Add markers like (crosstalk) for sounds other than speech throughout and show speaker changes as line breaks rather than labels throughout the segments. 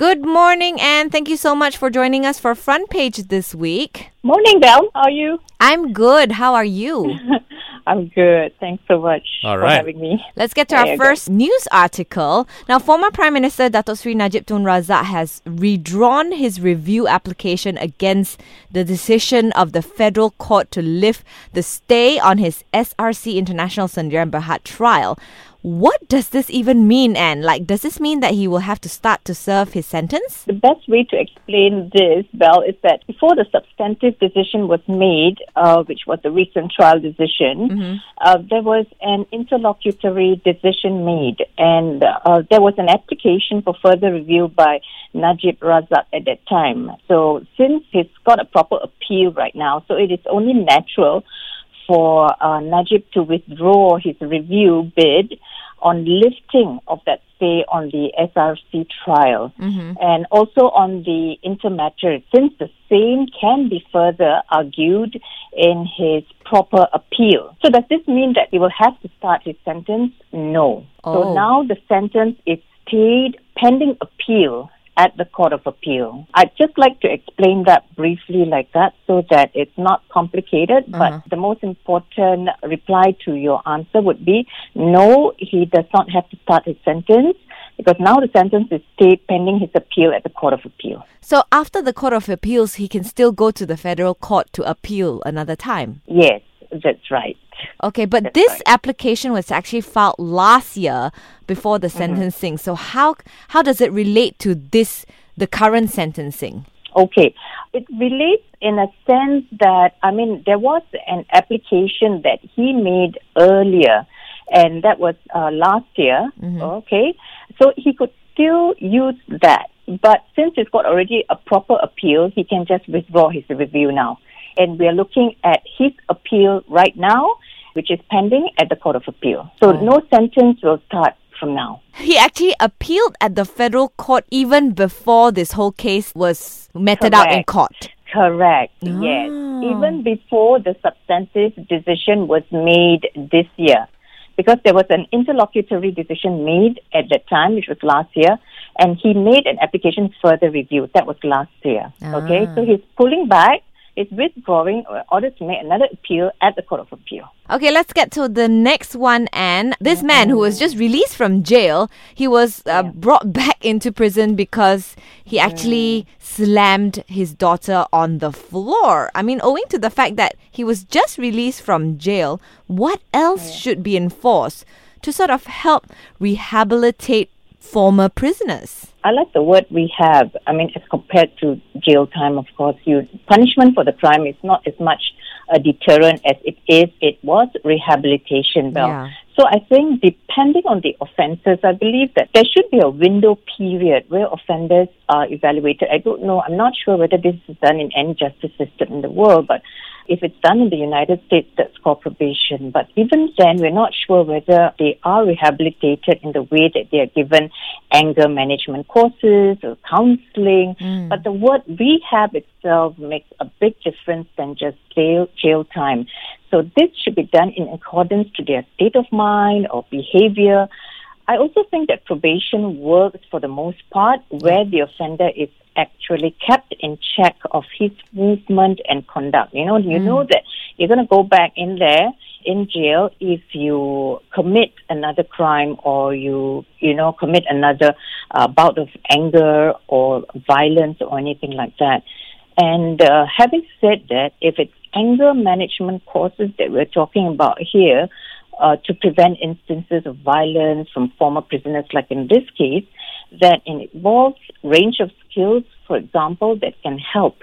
Good morning, and Thank you so much for joining us for Front Page this week.
Morning, Belle. How are you?
I'm good. How are you? (laughs)
I'm good. Thanks so much
All
for
right.
having me.
Let's get to
There
our
you go.
first news article. Now, former Prime Minister Datuk Seri Najib Tun Razak has redrawn his review application against the decision of the federal court to lift the stay on his SRC International Sendirian Berhad trial. What does this even mean, Anne? Like, does this mean that he will have to start to serve his sentence?
The best way to explain this, Belle, is that before the substantive decision was made, uh, which was the recent trial decision, uh, there was an interlocutory decision made, and uh, there was an application for further review by Najib Razak at that time. So, since he's got a proper appeal right now, so it is only natural for uh, Najib to withdraw his review bid on lifting of that stay on the SRC trial and also on the intermatter, since the same can be further argued in his proper appeal. So does this mean that he will have to start his sentence? No.
Oh.
So now the sentence is stayed pending appeal at the Court of Appeal. I'd just like to explain that briefly like that so that it's not complicated, but uh-huh. the most important reply to your answer would be no, he does not have to start his sentence because now the sentence is stayed pending his appeal at the Court of Appeal.
So, after the Court of Appeals, he can still go to the federal court to appeal another time.
Yes, that's right.
Okay, but
That's
this
right.
application was actually filed last year before the
Mm-hmm.
sentencing. So how how does it relate to this the current sentencing?
Okay. It relates in a sense that, I mean, there was an application that he made earlier, and that was uh, last year. Okay. So he could still use that. But since he's got already a proper appeal, he can just withdraw his review now. And we are looking at his appeal right now, which is pending at the Court of Appeal. So no sentence will start from now.
He actually appealed at the federal court even before this whole case was meted out in
Correct.
court.
Correct. Yes.
Ah.
Even before the substantive decision was made this year. Because there was an interlocutory decision made at that time, which was last year, and he made an application for further review. That was last year. Okay,
Ah.
so he's pulling back, he's withdrawing in order to make another appeal at the Court of Appeal.
Okay, let's get to the next one. And this man who was just released from jail, he was uh, brought back into prison because he actually slammed his daughter on the floor. I mean, owing to the fact that he was just released from jail, what else should be enforced to sort of help rehabilitate former prisoners?
I like the word rehab. I mean, as compared to jail time, of course, you punishment for the crime is not as much a deterrent as it is. It was rehabilitation, Belle.
Yeah.
So I think depending on the offences, I believe that there should be a window period where offenders are evaluated. I don't know. I'm not sure whether this is done in any justice system in the world, but if it's done in the United States, that's called probation. But even then, we're not sure whether they are rehabilitated in the way that they are given anger management courses or counseling. Hmm. But the word rehab itself makes a big difference than just jail, jail time. So this should be done in accordance to their state of mind or behavior. I also think that probation works for the most part where the offender is actually kept in check of his movement and conduct. You know, you know that you're going to go back in there in jail if you commit another crime or you, you know, commit another uh, bout of anger or violence or anything like that. And uh, having said that, if it's anger management courses that we're talking about here uh, to prevent instances of violence from former prisoners, like in this case, that involves range of skills, for example, that can help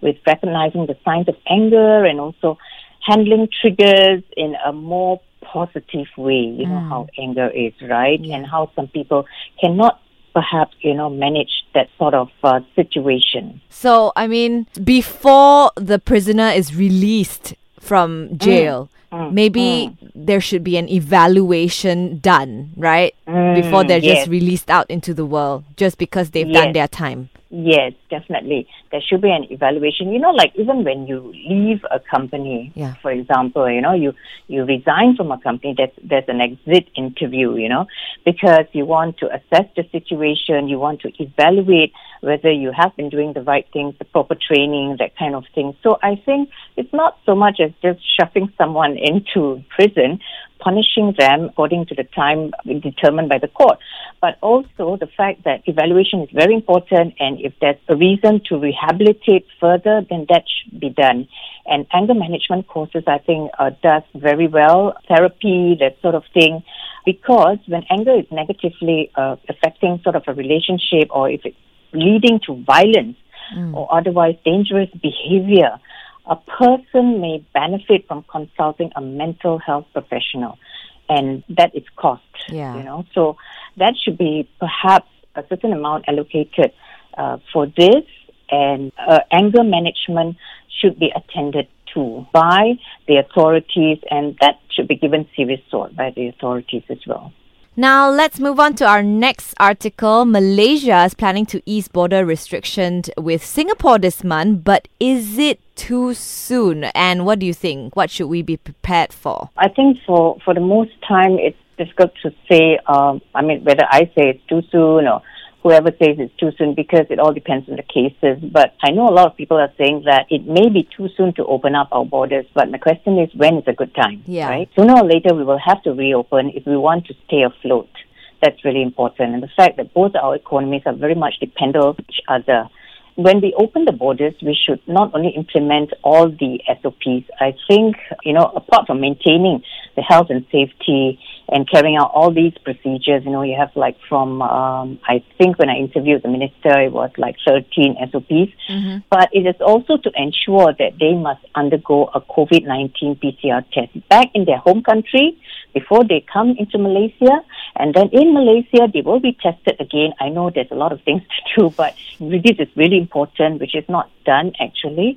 with recognizing the signs of anger and also handling triggers in a more positive way. You know how anger is, right? And how some people cannot perhaps, you know, manage that sort of uh, situation.
So, I mean, before the prisoner is released from jail, mm. Mm. Mm. maybe there should be an evaluation done, right? before they're just released out into the world just because they've done their time.
Yes, definitely. There should be an evaluation. You know, like even when you leave a company,
Yeah.
for example, you know, you, you resign from a company, there's, there's an exit interview, you know, because you want to assess the situation, you want to evaluate whether you have been doing the right things, the proper training, that kind of thing. So I think it's not so much as just shoving someone (laughs) into prison, punishing them according to the time determined by the court, but also the fact that evaluation is very important and if there's a reason to rehabilitate further, then that should be done. And anger management courses, I think, uh, does very well. Therapy, that sort of thing, because when anger is negatively uh, affecting sort of a relationship or if it's leading to violence or otherwise dangerous behavior, a person may benefit from consulting a mental health professional, and that is cost.
Yeah.
You know, so that should be perhaps a certain amount allocated uh, for this, and uh, anger management should be attended to by the authorities, and that should be given serious thought by the authorities as well.
Now, let's move on to our next article. Malaysia is planning to ease border restrictions with Singapore this month, but is it too soon? And what do you think? What should we be prepared for?
I think for, for the most time, it's difficult to say, um, I mean, whether I say it's too soon or whoever says it's too soon because it all depends on the cases. But I know a lot of people are saying that it may be too soon to open up our borders. But my question is, when is a good time?
Yeah.
Right? Sooner or later, we will have to reopen if we want to stay afloat. That's really important. And the fact that both our economies are very much dependent on each other. When we open the borders, we should not only implement all the SOPs. I think, you know, apart from maintaining the health and safety and carrying out all these procedures, you know, you have like from, um, I think when I interviewed the minister, it was like 13 SOPs. But it is also to ensure that they must undergo a COVID-19 PCR test back in their home country before they come into Malaysia. And then in Malaysia, they will be tested again. I know there's a lot of things (laughs) to do, but this is really important, which is not done actually,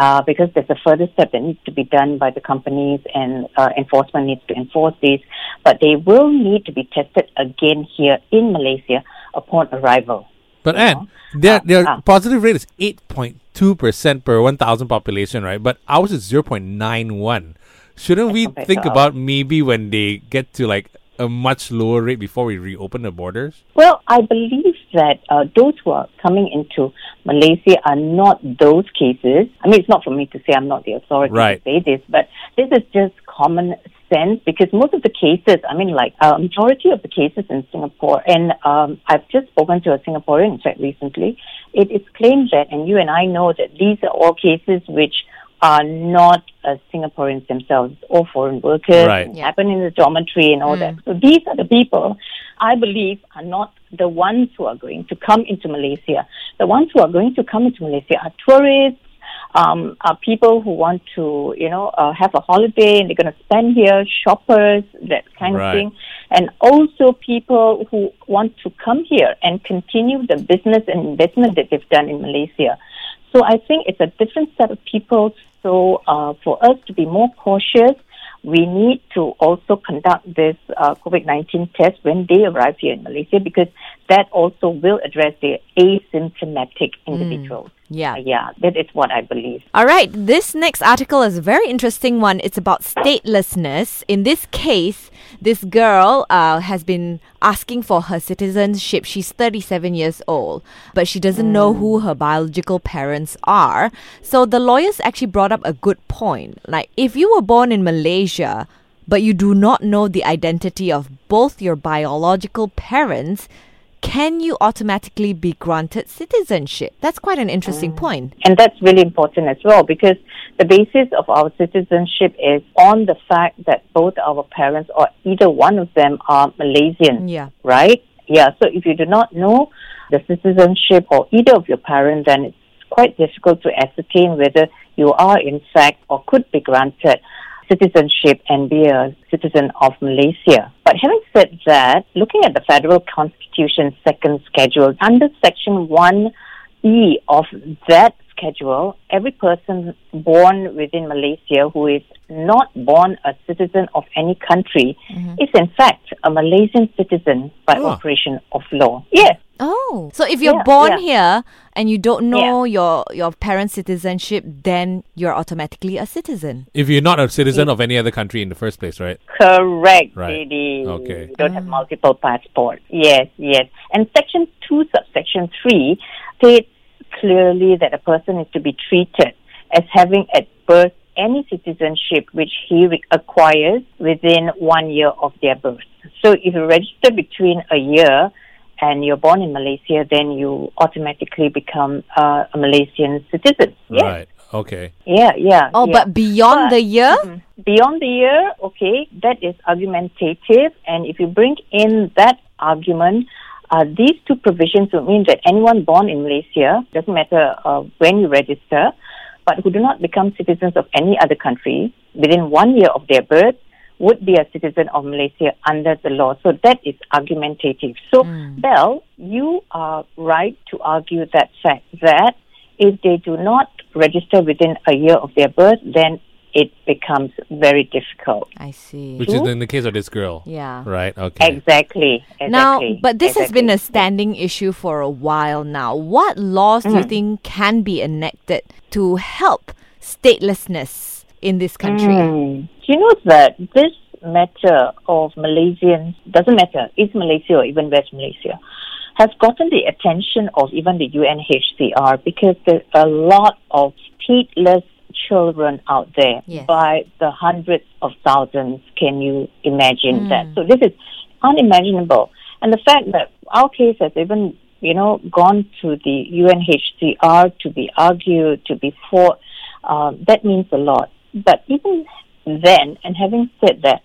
uh, because there's a further step that needs to be done by the companies and uh, enforcement needs to enforce this. But they will need to be tested again here in Malaysia upon arrival.
But
you
Anne,
know?
their
Ah,
their
ah.
positive rate is eight point two percent per one thousand population, right? But ours is zero point nine one. Shouldn't we think about maybe when they get to like a much lower rate before we reopen the borders?
Well, I believe that uh, those who are coming into Malaysia are not those cases. I mean, it's not for me to say I'm not the authority
Right.
to say this, but this is just common sense because most of the cases, I mean, like uh, majority of the cases in Singapore, and um, I've just spoken to a Singaporean, in fact, recently. It is claimed that, and you and I know that these are all cases which are not uh, Singaporeans themselves or foreign workers.
Right.
and
Yeah.
Happen in the dormitory and all that. So these are the people I believe are not the ones who are going to come into Malaysia. The ones who are going to come into Malaysia are tourists, um, are people who want to, you know, uh, have a holiday and they're going to spend here, shoppers, that kind
Right.
of thing, and also people who want to come here and continue the business and investment that they've done in Malaysia. So I think it's a different set of people. So uh, for us to be more cautious, we need to also conduct this uh, COVID-19 test when they arrive here in Malaysia because that also will address the asymptomatic individuals.
Yeah.
Yeah, that is what I believe.
All right, this next article is a very interesting one. It's about statelessness. In this case, this girl uh, has been asking for her citizenship. She's 37 years old, but she doesn't know who her biological parents are. So the lawyers actually brought up a good point. Like, if you were born in Malaysia, but you do not know the identity of both your biological parents, can you automatically be granted citizenship? That's quite an interesting mm. point.
And that's really important as well because the basis of our citizenship is on the fact that both our parents or either one of them are Malaysian.
Yeah.
Right? Yeah. So if you do not know the citizenship or either of your parents, then it's quite difficult to ascertain whether you are in fact or could be granted citizenship and be a citizen of Malaysia. But having said that, looking at the federal constitution second schedule, under section 1E of that schedule, every person born within Malaysia who is not born a citizen of any country mm-hmm. is in fact a Malaysian citizen by
Oh.
operation of law. Yes.
Oh, so if you're
Yeah,
born
yeah.
here and you don't know your your parents' citizenship, then you're automatically a citizen.
If you're not a citizen of any other country in the first place, right?
Correct,
Right.
Didi.
Okay.
You don't have ah. multiple passports. Yes, yes. And Section 2, subsection 3 states clearly that a person is to be treated as having at birth any citizenship which he re- acquires within one year of their birth. So if you register between a year and you're born in Malaysia, then you automatically become uh, a Malaysian citizen. Yes.
Right. Okay.
Yeah, yeah.
Oh,
yeah.
but beyond
But-
the year?
Mhm. Beyond the year, okay, that is argumentative. And if you bring in that argument, uh, these two provisions would mean that anyone born in Malaysia, doesn't matter uh, when you register, but who do not become citizens of any other country within one year of their birth would be a citizen of Malaysia under the law. So that is argumentative. So, Belle, you are right to argue that fact that if they do not register within a year of their birth, then it becomes very difficult.
I see.
Which is in the case of this girl.
yeah.
Right. Okay.
Exactly. exactly Now,
but this has been a standing issue for a while now. What laws
Mm.
do you think can be enacted to help statelessness in this country?
Mm. You know that this matter of Malaysians doesn't matter, is Malaysia or even West Malaysia, has gotten the attention of even the UNHCR because there's a lot of stateless children out there
Yes.
by the hundreds of thousands. Can you imagine
Mm.
that? So this is unimaginable. And the fact that our case has even, you know, gone to the UNHCR to be argued, to be fought, um, that means a lot. But even then, and having said that,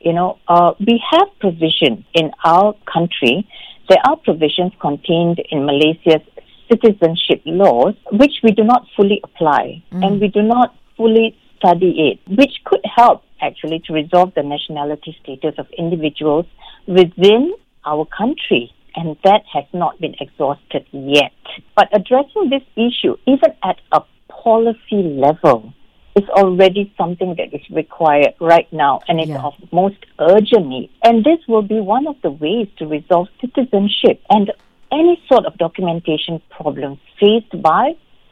you know, uh, we have provision in our country. There are provisions contained in Malaysia's citizenship laws which we do not fully apply and we do not fully study it, which could help actually to resolve the nationality status of individuals within our country. And that has not been exhausted yet. But addressing this issue, even at a policy level, is already something that is required right now and it's
Yeah.
of most urgent need. And this will be one of the ways to resolve citizenship and any sort of documentation problems faced by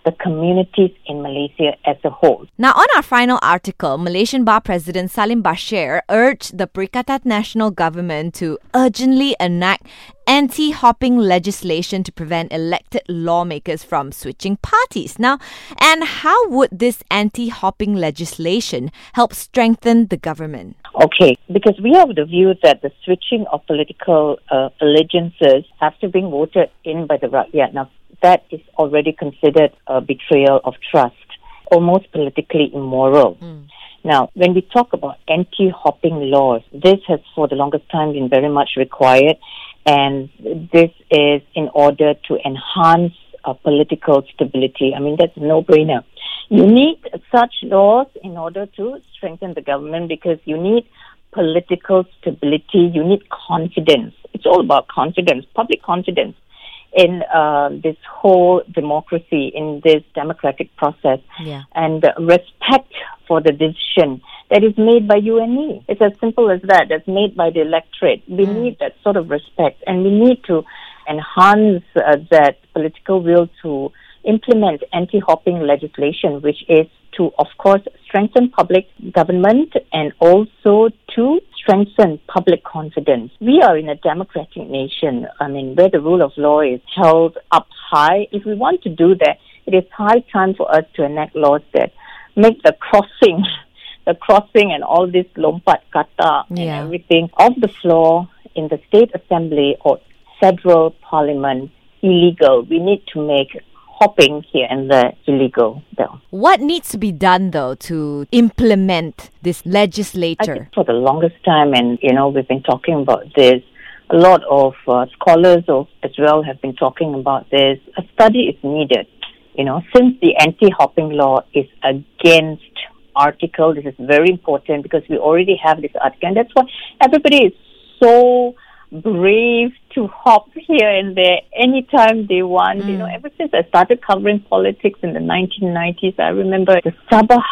the communities in Malaysia as a whole.
Now, on our final article, Malaysian Bar President Salim Bashir urged the Perikatan Nasional Government to urgently enact anti hopping legislation to prevent elected lawmakers from switching parties. Now, and how would this anti hopping legislation help strengthen the government?
Okay, because we have the view that the switching of political uh, allegiances after being voted in by the Rakyat, now that is already considered a betrayal of trust, almost politically immoral. Now, when we talk about anti-hopping laws, this has for the longest time been very much required, and this is in order to enhance uh, political stability. I mean, that's a no-brainer. You need such laws in order to strengthen the government because you need political stability, you need confidence. It's all about confidence, public confidence in uh, this whole democracy, in this democratic process,
Yeah.
and respect for the decision that is made by you and me. It's as simple as that. That's made by the electorate. We need that sort of respect, and we need to enhance uh, that political will to implement anti-hopping legislation, which is to, of course, strengthen public government and also to strengthen public confidence. We are in a democratic nation, I mean, where the rule of law is held up high. If we want to do that, it is high time for us to enact laws that make the crossing, (laughs) the crossing and all this lompat katak and
Yeah.
everything off the floor in the state assembly or federal parliament illegal. We need to make hopping here and there illegal, Bill.
What needs to be done, though, to implement this
I
legislature?
think for the longest time, and you know, we've been talking about this. A lot of uh, scholars of, as well have been talking about this. A study is needed. You know, since the anti-hopping law is against article, this is very important because we already have this article, and that's why everybody is so brave to hop here and there anytime they want. You know, ever since I started covering politics in the 1990s, I remember the Sabah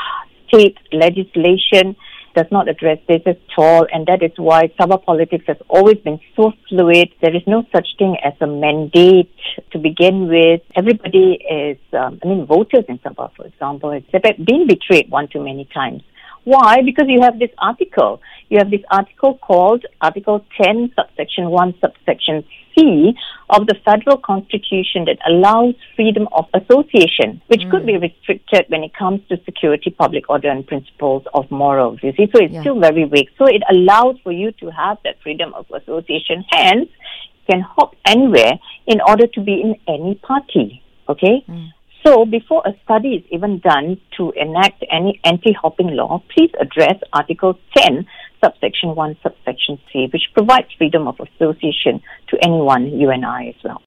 state legislation does not address this at all, and that is why Sabah politics has always been so fluid. There is no such thing as a mandate to begin with. Everybody is, um, I mean, voters in Sabah, for example, have been betrayed one too many times. Why? Because you have this article. You have this article called Article 10, subsection 1, subsection C of the federal constitution that allows freedom of association, which mm. could be restricted when it comes to security, public order, and principles of morals. You see, so it's yeah. still very vague. So it allows for you to have that freedom of association. Hence, you can hop anywhere in order to be in any party. Okay? Mm. So, before a study is even done to enact any anti hopping law, please address Article 10, subsection 1, subsection C, which provides freedom of association to anyone, you and I as well.